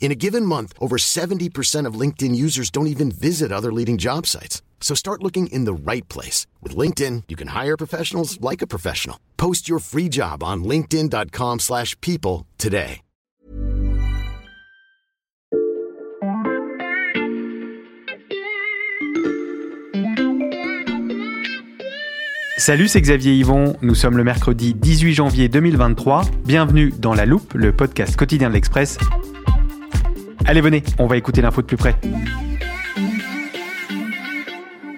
In a given month, over 70% of LinkedIn users don't even visit other leading job sites. So start looking in the right place. With LinkedIn, you can hire professionals like a professional. Post your free job on linkedin.com slash people today. Salut, c'est Xavier Yvon. Nous sommes le mercredi 18 janvier 2023. Bienvenue dans La Loupe, le podcast quotidien de l'Express. Allez, venez, on va écouter l'info de plus près.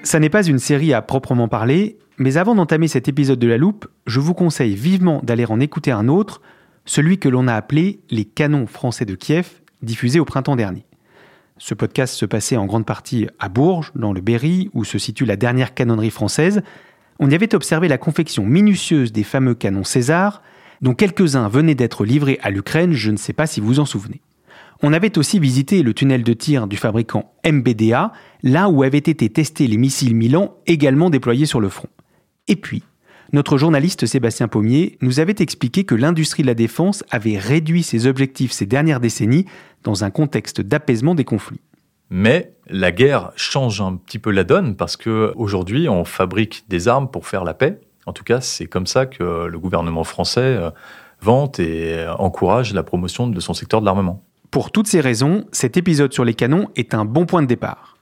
Ça n'est pas une série à proprement parler, mais avant d'entamer cet épisode de La Loupe, je vous conseille vivement d'aller en écouter un autre, celui que l'on a appelé Les canons français de Kiev, diffusé au printemps dernier. Ce podcast se passait en grande partie à Bourges, dans le Berry, où se situe la dernière canonnerie française. On y avait observé la confection minutieuse des fameux canons César, dont quelques-uns venaient d'être livrés à l'Ukraine, je ne sais pas si vous en souvenez. On avait aussi visité le tunnel de tir du fabricant MBDA, là où avaient été testés les missiles Milan également déployés sur le front. Et puis, notre journaliste Sébastien Pommier nous avait expliqué que l'industrie de la défense avait réduit ses objectifs ces dernières décennies dans un contexte d'apaisement des conflits. Mais la guerre change un petit peu la donne parce que aujourd'hui, on fabrique des armes pour faire la paix. En tout cas, c'est comme ça que le gouvernement français euh, vante et encourage la promotion de son secteur de l'armement. Pour toutes ces raisons, cet épisode sur les canons est un bon point de départ.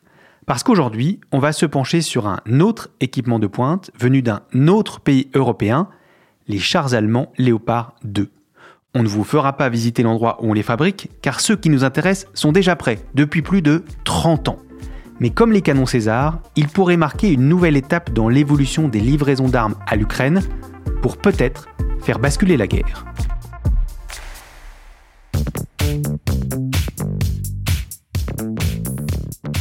Parce qu'aujourd'hui, on va se pencher sur un autre équipement de pointe venu d'un autre pays européen, les chars allemands Léopard 2. On ne vous fera pas visiter l'endroit où on les fabrique, car ceux qui nous intéressent sont déjà prêts depuis plus de 30 ans. Mais comme les canons César, ils pourraient marquer une nouvelle étape dans l'évolution des livraisons d'armes à l'Ukraine, pour peut-être faire basculer la guerre.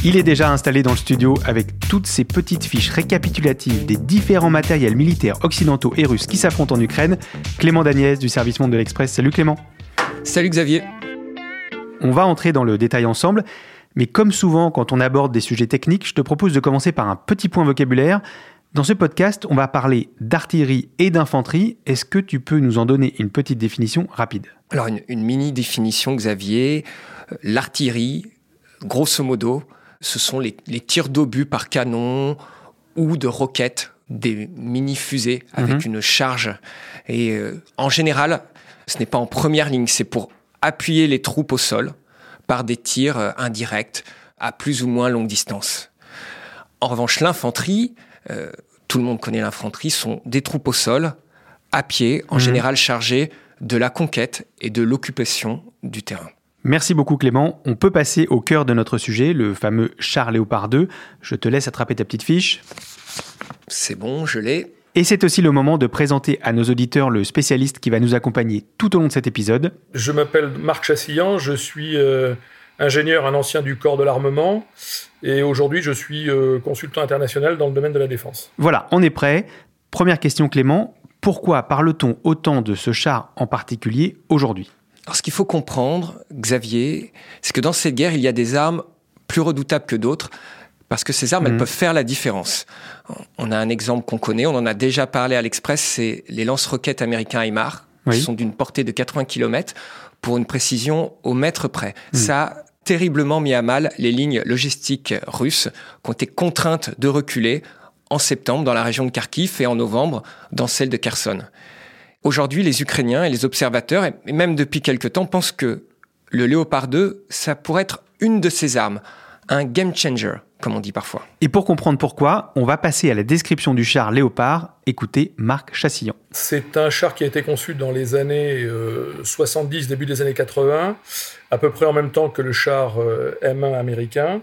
Il est déjà installé dans le studio avec toutes ces petites fiches récapitulatives des différents matériels militaires occidentaux et russes qui s'affrontent en Ukraine. Clément Dagnès du service Monde de l'Express. Salut Clément. Salut Xavier. On va entrer dans le détail ensemble, mais comme souvent quand on aborde des sujets techniques, je te propose de commencer par un petit point vocabulaire. Dans ce podcast, on va parler d'artillerie et d'infanterie. Est-ce que tu peux nous en donner une petite définition rapide? Alors une, une mini définition Xavier. L'artillerie, grosso modo, ce sont les, les tirs d'obus par canon ou de roquettes, des mini-fusées avec Mhm. une charge. Et euh, en général, ce n'est pas en première ligne, c'est pour appuyer les troupes au sol par des tirs euh, indirects à plus ou moins longue distance. En revanche, l'infanterie, euh, tout le monde connaît l'infanterie, sont des troupes au sol, à pied, en Mhm. général chargées de la conquête et de l'occupation du terrain. Merci beaucoup Clément. On peut passer au cœur de notre sujet, le fameux char Léopard 2. Je te laisse attraper ta petite fiche. C'est bon, je l'ai. Et c'est aussi le moment de présenter à nos auditeurs le spécialiste qui va nous accompagner tout au long de cet épisode. Je m'appelle Marc Chassillan, je suis euh, ingénieur, un ancien du corps de l'armement, et aujourd'hui je suis euh, consultant international dans le domaine de la défense. Voilà, on est prêt. Première question Clément, pourquoi parle-t-on autant de ce char en particulier aujourd'hui? Alors, ce qu'il faut comprendre, Xavier, c'est que dans cette guerre, il y a des armes plus redoutables que d'autres, parce que ces armes, elles peuvent faire la différence. On a un exemple qu'on connaît, on en a déjà parlé à l'Express, c'est les lance-roquettes américains HIMARS, Oui. qui sont d'une portée de 80 km, pour une précision au mètre près. Mhm. Ça a terriblement mis à mal les lignes logistiques russes, qui ont été contraintes de reculer en septembre dans la région de Kharkiv et en novembre dans celle de Kherson. Aujourd'hui, les Ukrainiens et les observateurs, et même depuis quelque temps, pensent que le Léopard 2, ça pourrait être une de ces armes, un game changer, comme on dit parfois. Et pour comprendre pourquoi, on va passer à la description du char Léopard. Écoutez Marc Chassillon. C'est un char qui a été conçu dans les années 70, début des années 80, à peu près en même temps que le char M1 américain.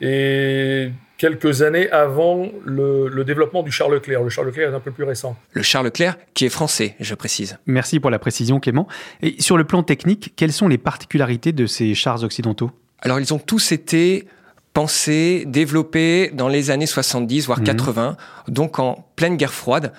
Et quelques années avant le, développement du char Leclerc. Le char Leclerc est un peu plus récent. Le char Leclerc qui est français, je précise. Merci pour la précision Clément. Et sur le plan technique, quelles sont les particularités de ces chars occidentaux? Alors ils ont tous été pensés, développés dans les années 70, voire 80, mhm. donc en pleine guerre froide,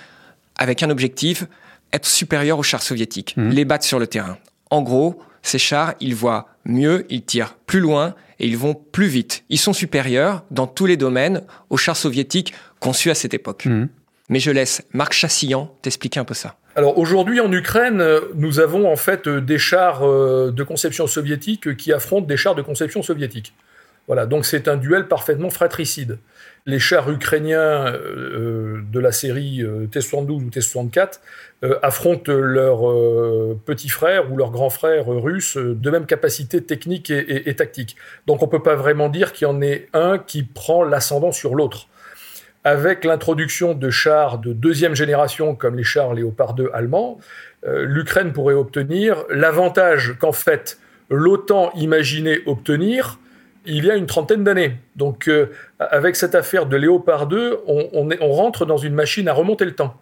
avec un objectif, être supérieur aux chars soviétiques, mhm. les battre sur le terrain. En gros, ces chars, ils voient mieux, ils tirent plus loin et ils vont plus vite. Ils sont supérieurs dans tous les domaines aux chars soviétiques conçus à cette époque. Mhm. Mais je laisse Marc Chassillan t'expliquer un peu ça. Alors aujourd'hui en Ukraine, nous avons en fait des chars euh, de conception soviétique qui affrontent des chars de conception soviétique. Voilà, donc c'est un duel parfaitement fratricide. Les chars ukrainiens euh, de la série euh, T-72 ou T-64 euh, affrontent leurs petits frères ou leurs grands frères russes de même capacité technique et, tactique. Donc on ne peut pas vraiment dire qu'il y en ait un qui prend l'ascendant sur l'autre. Avec l'introduction de chars de deuxième génération comme les chars Léopard 2 allemands, l'Ukraine pourrait obtenir l'avantage qu'en fait l'OTAN imaginait obtenir il y a une trentaine d'années. Donc, euh, avec cette affaire de Léopard 2, on, rentre dans une machine à remonter le temps.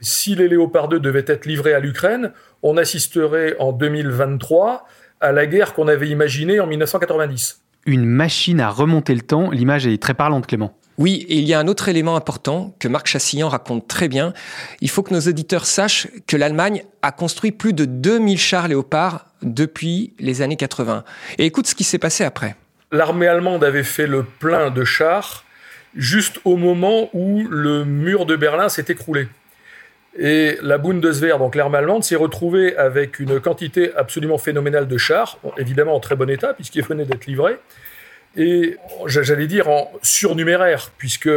Si les Léopard 2 devaient être livrés à l'Ukraine, on assisterait en 2023 à la guerre qu'on avait imaginée en 1990. Une machine à remonter le temps, l'image est très parlante, Clément. Oui, et il y a un autre élément important que Marc Chassillan raconte très bien. Il faut que nos auditeurs sachent que l'Allemagne a construit plus de 2000 chars Léopard depuis les années 80. Et écoute ce qui s'est passé après l'armée allemande avait fait le plein de chars juste au moment où le mur de Berlin s'est écroulé. Et la Bundeswehr, donc l'armée allemande, s'est retrouvée avec une quantité absolument phénoménale de chars, évidemment en très bon état, puisqu'ils venaient d'être livrés, et j'allais dire en surnuméraire, puisque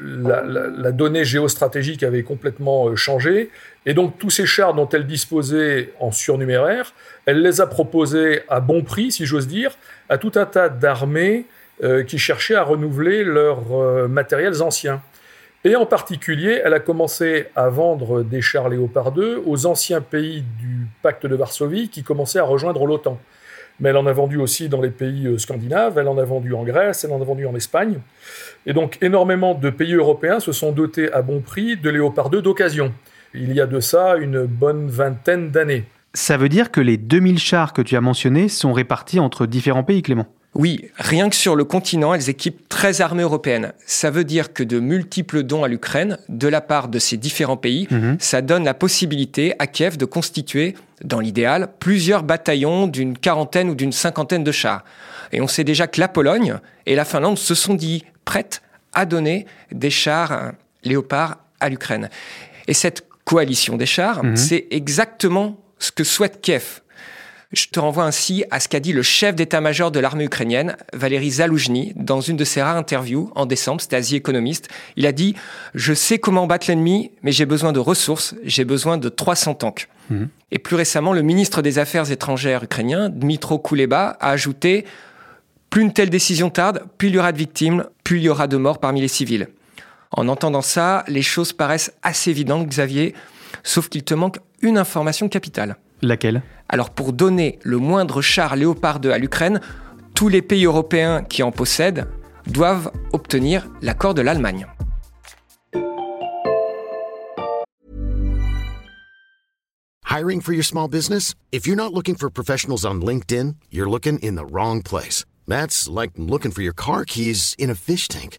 la, donnée géostratégique avait complètement euh, changé. Et donc tous ces chars dont elle disposait en surnuméraire, elle les a proposés à bon prix, si j'ose dire, à tout un tas d'armées euh, qui cherchaient à renouveler leurs euh, matériels anciens. Et en particulier, elle a commencé à vendre des chars Léopard 2 aux anciens pays du pacte de Varsovie qui commençaient à rejoindre l'OTAN mais elle en a vendu aussi dans les pays euh, scandinaves, elle en a vendu en Grèce, elle en a vendu en Espagne. Et donc énormément de pays européens se sont dotés à bon prix de Léopard 2 d'occasion. Il y a de ça une bonne vingtaine d'années. Ça veut dire que les 2000 chars que tu as mentionnés sont répartis entre différents pays, Clément? Oui, rien que sur le continent, elles équipent 13 armées européennes. Ça veut dire que de multiples dons à l'Ukraine, de la part de ces différents pays, mhm. ça donne la possibilité à Kiev de constituer, dans l'idéal, plusieurs bataillons d'une quarantaine ou d'une cinquantaine de chars. Et on sait déjà que la Pologne et la Finlande se sont dit prêtes à donner des chars léopards à l'Ukraine. Et cette coalition des chars, mhm. c'est exactement ce que souhaite Kiev. Je te renvoie ainsi à ce qu'a dit le chef d'état-major de l'armée ukrainienne, Valéry Zaloujny, dans une de ses rares interviews en décembre, c'était Asie Économiste. Il a dit Je sais comment battre l'ennemi, mais j'ai besoin de ressources, j'ai besoin de 300 tanks. Mhm. Et plus récemment, le ministre des Affaires étrangères ukrainien, Dmitro Kuleba, a ajouté Plus une telle décision tarde, plus il y aura de victimes, plus il y aura de morts parmi les civils. En entendant ça, les choses paraissent assez évidentes, Xavier, sauf qu'il te manque une information capitale. Laquelle? Alors pour donner le moindre char Léopard 2 à l'Ukraine, tous les pays européens qui en possèdent doivent obtenir l'accord de l'Allemagne. Hiring for your small business? If you're not looking for professionals on LinkedIn, you're looking in the wrong place. That's like looking for your car keys in a fish tank.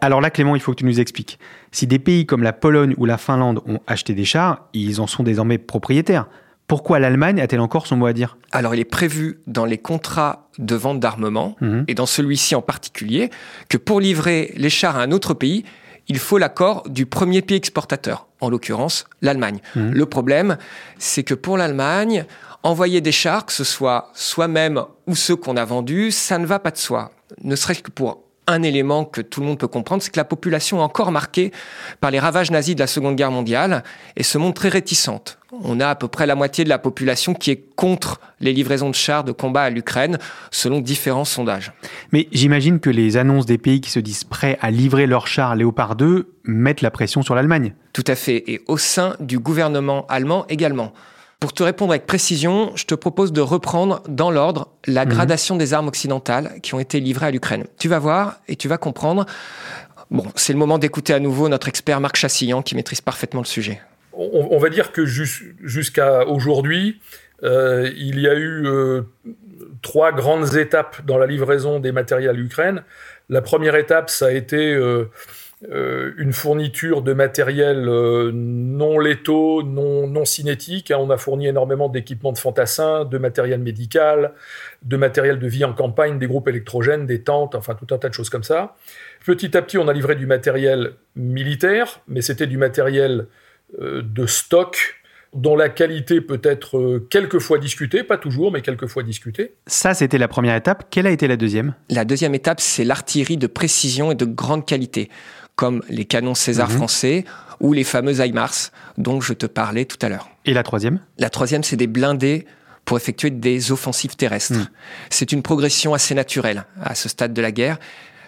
Alors là, Clément, il faut que tu nous expliques. Si des pays comme la Pologne ou la Finlande ont acheté des chars, ils en sont désormais propriétaires. Pourquoi l'Allemagne a-t-elle encore son mot à dire? Alors il est prévu dans les contrats de vente d'armement, mhm. et dans celui-ci en particulier, que pour livrer les chars à un autre pays, il faut l'accord du premier pays exportateur, en l'occurrence l'Allemagne. Mhm. Le problème, c'est que pour l'Allemagne, envoyer des chars, que ce soit soi-même ou ceux qu'on a vendus, ça ne va pas de soi. Ne serait-ce que pour un élément que tout le monde peut comprendre, c'est que la population est encore marquée par les ravages nazis de la Seconde Guerre mondiale et se montre très réticente. On a à peu près la moitié de la population qui est contre les livraisons de chars de combat à l'Ukraine, selon différents sondages. Mais j'imagine que les annonces des pays qui se disent prêts à livrer leurs chars Léopard 2 mettent la pression sur l'Allemagne. Tout à fait, et au sein du gouvernement allemand également. Pour te répondre avec précision, je te propose de reprendre dans l'ordre la Mhm. gradation des armes occidentales qui ont été livrées à l'Ukraine. Tu vas voir et tu vas comprendre. Bon, c'est le moment d'écouter à nouveau notre expert Marc Chassillan qui maîtrise parfaitement le sujet. on, on va dire que jus- jusqu'à aujourd'hui, euh, il y a eu euh, trois grandes étapes dans la livraison des matériels à l'Ukraine. La première étape, ça a été euh, euh, une fourniture de matériel euh, non létaux, non, non cinétique. hein. On a fourni énormément d'équipements de fantassins, de matériel médical, de matériel de vie en campagne, des groupes électrogènes, des tentes, enfin tout un tas de choses comme ça. Petit à petit, on a livré du matériel militaire, mais c'était du matériel euh, de stock dont la qualité peut être euh, quelquefois discutée, pas toujours, mais quelquefois discutée. Ça, c'était la première étape. Quelle a été la deuxième? La deuxième étape, c'est l'artillerie de précision et de grande qualité, comme les canons César Mhm. français ou les fameux HIMARS dont je te parlais tout à l'heure. Et la troisième? La troisième, c'est des blindés pour effectuer des offensives terrestres. Mm. C'est une progression assez naturelle à ce stade de la guerre.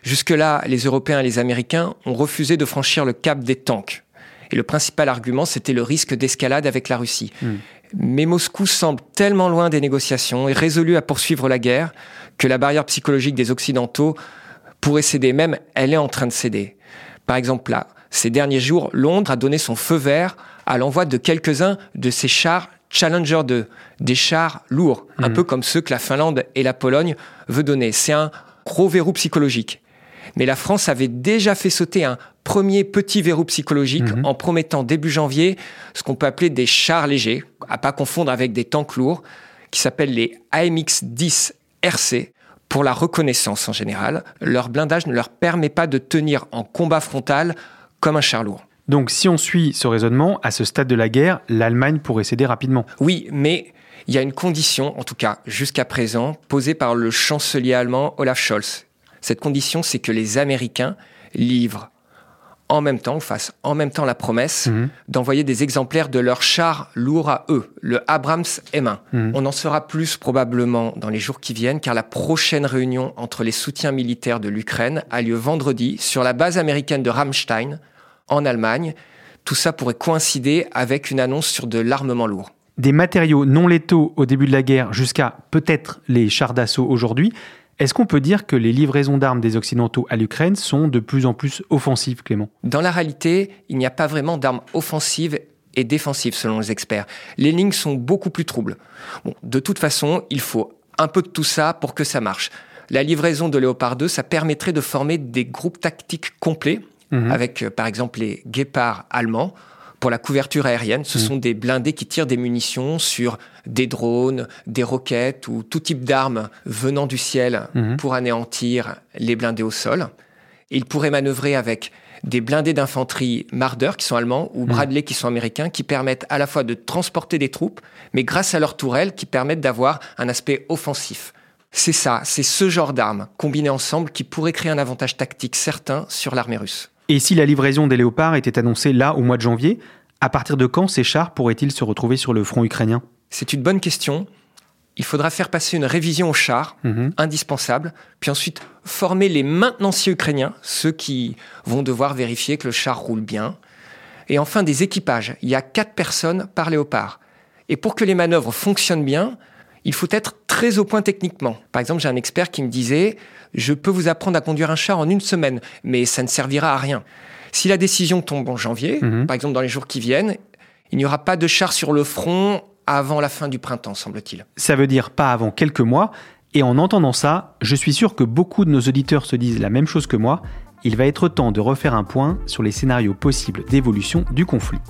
Jusque-là, les Européens et les Américains ont refusé de franchir le cap des tanks. Et le principal argument, c'était le risque d'escalade avec la Russie. Mm. Mais Moscou semble tellement loin des négociations et résolu à poursuivre la guerre que la barrière psychologique des Occidentaux pourrait céder. Même, elle est en train de céder. Par exemple, là, ces derniers jours, Londres a donné son feu vert à l'envoi de quelques-uns de ces chars Challenger 2, des chars lourds, un Mhm. peu comme ceux que la Finlande et la Pologne veulent donner. C'est un gros verrou psychologique. Mais la France avait déjà fait sauter un premier petit verrou psychologique Mhm. en promettant début janvier ce qu'on peut appeler des chars légers, à pas confondre avec des tanks lourds, qui s'appellent les AMX-10 RC. Pour la reconnaissance en général, leur blindage ne leur permet pas de tenir en combat frontal comme un char lourd. Donc, si on suit ce raisonnement, à ce stade de la guerre, l'Allemagne pourrait céder rapidement. Oui, mais il y a une condition, en tout cas jusqu'à présent, posée par le chancelier allemand Olaf Scholz. Cette condition, c'est que les Américains livrent en même temps, fassent en même temps la promesse Mhm. d'envoyer des exemplaires de leurs chars lourds à eux, le Abrams M1. Mhm. On en saura plus probablement dans les jours qui viennent, car la prochaine réunion entre les soutiens militaires de l'Ukraine a lieu vendredi sur la base américaine de Ramstein, en Allemagne. Tout ça pourrait coïncider avec une annonce sur de l'armement lourd. Des matériaux non létaux au début de la guerre jusqu'à peut-être les chars d'assaut aujourd'hui. Est-ce qu'on peut dire que les livraisons d'armes des Occidentaux à l'Ukraine sont de plus en plus offensives, Clément? Dans la réalité, il n'y a pas vraiment d'armes offensives et défensives selon les experts. Les lignes sont beaucoup plus troubles. Bon, de toute façon, il faut un peu de tout ça pour que ça marche. La livraison de Léopard 2, ça permettrait de former des groupes tactiques complets Mhm. avec euh, par exemple les guépards allemands pour la couverture aérienne. Ce Mhm. sont des blindés qui tirent des munitions sur des drones, des roquettes ou tout type d'armes venant du ciel Mhm. pour anéantir les blindés au sol. Ils pourraient manœuvrer avec des blindés d'infanterie Marder qui sont allemands ou Bradley qui sont américains qui permettent à la fois de transporter des troupes, mais grâce à leurs tourelles qui permettent d'avoir un aspect offensif. C'est ça, c'est ce genre d'armes combinées ensemble qui pourrait créer un avantage tactique certain sur l'armée russe. Et si la livraison des léopards était annoncée là au mois de janvier, à partir de quand ces chars pourraient-ils se retrouver sur le front ukrainien? C'est une bonne question. Il faudra faire passer une révision au char, Mhm. indispensable, puis ensuite former les maintenanciers ukrainiens, ceux qui vont devoir vérifier que le char roule bien, et enfin des équipages. Il y a quatre personnes par léopard. Et pour que les manœuvres fonctionnent bien, il faut être très au point techniquement. Par exemple, j'ai un expert qui me disait Je peux vous apprendre à conduire un char en une semaine, mais ça ne servira à rien. Si la décision tombe en janvier, Mhm. par exemple dans les jours qui viennent, il n'y aura pas de char sur le front avant la fin du printemps, semble-t-il. Ça veut dire pas avant quelques mois. Et en entendant ça, je suis sûr que beaucoup de nos auditeurs se disent la même chose que moi. Il va être temps de refaire un point sur les scénarios possibles d'évolution du conflit.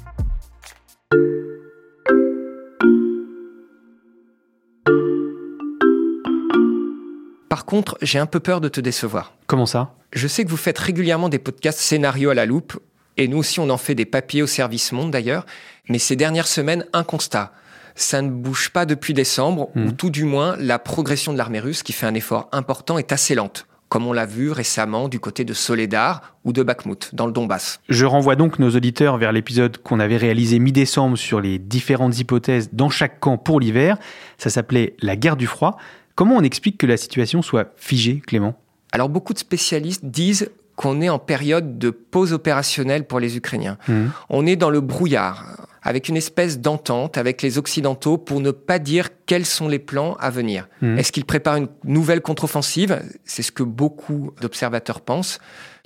Par contre, j'ai un peu peur de te décevoir. Comment ça? Je sais que vous faites régulièrement des podcasts scénarios à la loupe, et nous aussi on en fait des papiers au service monde d'ailleurs, mais ces dernières semaines, un constat. Ça ne bouge pas depuis décembre, ou Mhm. tout du moins la progression de l'armée russe, qui fait un effort important, est assez lente, comme on l'a vu récemment du côté de Soledar ou de Bakhmut, dans le Donbass. Je renvoie donc nos auditeurs vers l'épisode qu'on avait réalisé mi-décembre sur les différentes hypothèses dans chaque camp pour l'hiver. Ça s'appelait la guerre du froid. Comment on explique que la situation soit figée, Clément? Alors beaucoup de spécialistes disent qu'on est en période de pause opérationnelle pour les Ukrainiens. Mhm. On est dans le brouillard, avec une espèce d'entente avec les Occidentaux pour ne pas dire quels sont les plans à venir. Mhm. Est-ce qu'ils préparent une nouvelle contre-offensive? C'est ce que beaucoup d'observateurs pensent.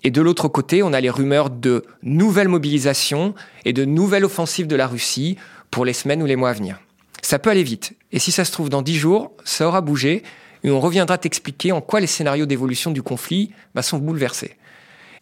Et de l'autre côté, on a les rumeurs de nouvelles mobilisations et de nouvelles offensives de la Russie pour les semaines ou les mois à venir. Ça peut aller vite. Et si ça se trouve, dans dix jours, ça aura bougé et on reviendra t'expliquer en quoi les scénarios d'évolution du conflit bah, sont bouleversés.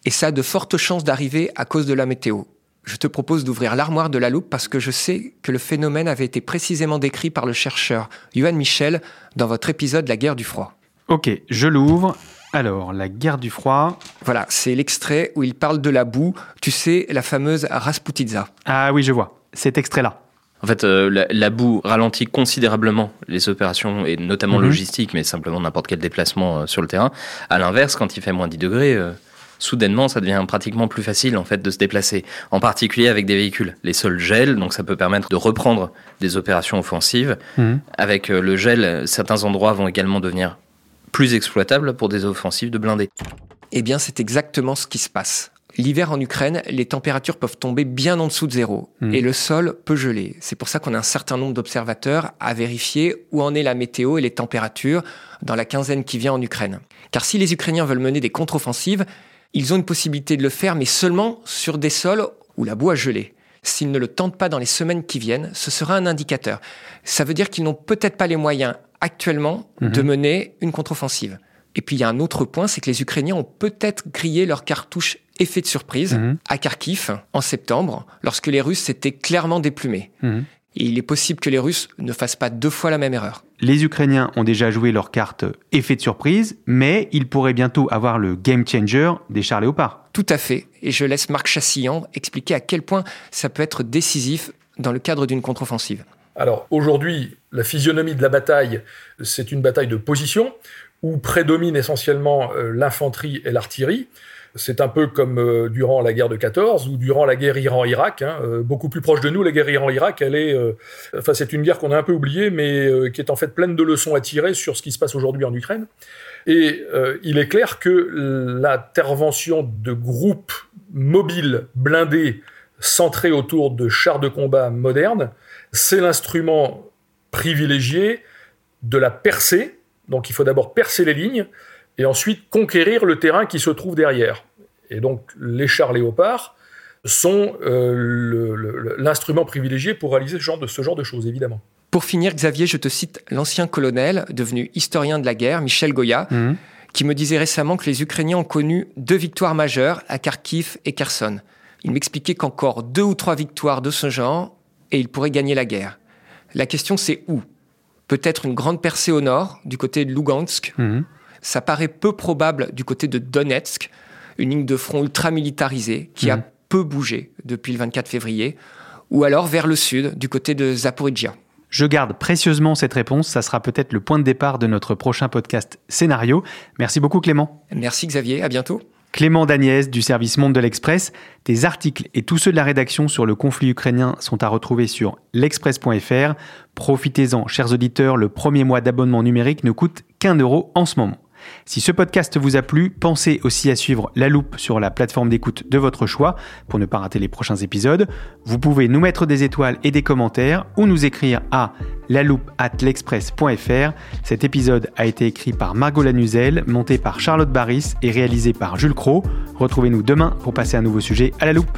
Et ça a de fortes chances d'arriver à cause de la météo. Je te propose d'ouvrir l'armoire de la loupe parce que je sais que le phénomène avait été précisément décrit par le chercheur Johan Michel dans votre épisode La guerre du froid. Ok, je l'ouvre. Alors, la guerre du froid. Voilà, c'est l'extrait où il parle de la boue, tu sais, la fameuse Rasputitsa. Ah oui, je vois. Cet extrait-là. En fait, euh, la, la boue ralentit considérablement les opérations, et notamment Mhm. logistiques, mais simplement n'importe quel déplacement euh, sur le terrain. À l'inverse, quand il fait moins 10 degrés, euh, soudainement, ça devient pratiquement plus facile en fait de se déplacer. En particulier avec des véhicules. Les sols gèlent, donc ça peut permettre de reprendre des opérations offensives. Mhm. Avec euh, le gel, certains endroits vont également devenir plus exploitables pour des offensives de blindés. Eh bien, c'est exactement ce qui se passe. L'hiver en Ukraine, les températures peuvent tomber bien en dessous de zéro Mhm. et le sol peut geler. C'est pour ça qu'on a un certain nombre d'observateurs à vérifier où en est la météo et les températures dans la quinzaine qui vient en Ukraine. Car si les Ukrainiens veulent mener des contre-offensives, ils ont une possibilité de le faire, mais seulement sur des sols où la boue a gelé. S'ils ne le tentent pas dans les semaines qui viennent, ce sera un indicateur. Ça veut dire qu'ils n'ont peut-être pas les moyens actuellement de Mhm. mener une contre-offensive. Et puis il y a un autre point, c'est que les Ukrainiens ont peut-être grillé leur cartouche effet de surprise Mhm. à Kharkiv en septembre, lorsque les Russes s'étaient clairement déplumés. Mhm. Et il est possible que les Russes ne fassent pas deux fois la même erreur. Les Ukrainiens ont déjà joué leur carte effet de surprise, mais ils pourraient bientôt avoir le game changer des chars léopards. Tout à fait. Et je laisse Marc Chassillan expliquer à quel point ça peut être décisif dans le cadre d'une contre-offensive. Alors aujourd'hui, la physionomie de la bataille, c'est une bataille de position où prédomine essentiellement euh, l'infanterie et l'artillerie. C'est un peu comme euh, durant la guerre de 14 ou durant la guerre Iran-Irak. hein. Euh, beaucoup plus proche de nous, la guerre Iran-Irak, elle est, c'est une guerre qu'on a un peu oubliée, mais qui est en fait pleine de leçons à tirer sur ce qui se passe aujourd'hui en Ukraine. Et il est clair que l'intervention de groupes mobiles blindés centrés autour de chars de combat modernes, c'est l'instrument privilégié de la percée. Donc il faut d'abord percer les lignes et ensuite conquérir le terrain qui se trouve derrière. Et donc les chars léopards sont euh, le- le- l'instrument privilégié pour réaliser ce genre de, ce genre de choses, évidemment. Pour finir, Xavier, je te cite l'ancien colonel, devenu historien de la guerre, Michel Goya, Mhm. qui me disait récemment que les Ukrainiens ont connu deux victoires majeures à Kharkiv et Kherson. Il m'expliquait qu'encore deux ou trois victoires de ce genre et ils pourraient gagner la guerre. La question c'est où? Peut-être une grande percée au nord, du côté de Lugansk. Mhm. Ça paraît peu probable du côté de Donetsk, une ligne de front ultra militarisée qui a Mhm. peu bougé depuis le 24 février. Ou alors vers le sud, du côté de Zaporizhia. Je garde précieusement cette réponse, ça sera peut-être le point de départ de notre prochain podcast Scénario. Merci beaucoup Clément. Merci Xavier, à bientôt. Clément Dagnès du service Monde de l'Express. Tes articles et tous ceux de la rédaction sur le conflit ukrainien sont à retrouver sur l'express.fr. Profitez-en, chers auditeurs, le premier mois d'abonnement numérique ne coûte qu'un euro en ce moment. Si ce podcast vous a plu, pensez aussi à suivre La Loupe sur la plateforme d'écoute de votre choix pour ne pas rater les prochains épisodes. Vous pouvez nous mettre des étoiles et des commentaires ou nous écrire à laloupe@l'express.fr. Cet épisode a été écrit par Margot Lanuzel, monté par Charlotte Barris et réalisé par Jules Cro. Retrouvez-nous demain pour passer un nouveau sujet à la loupe.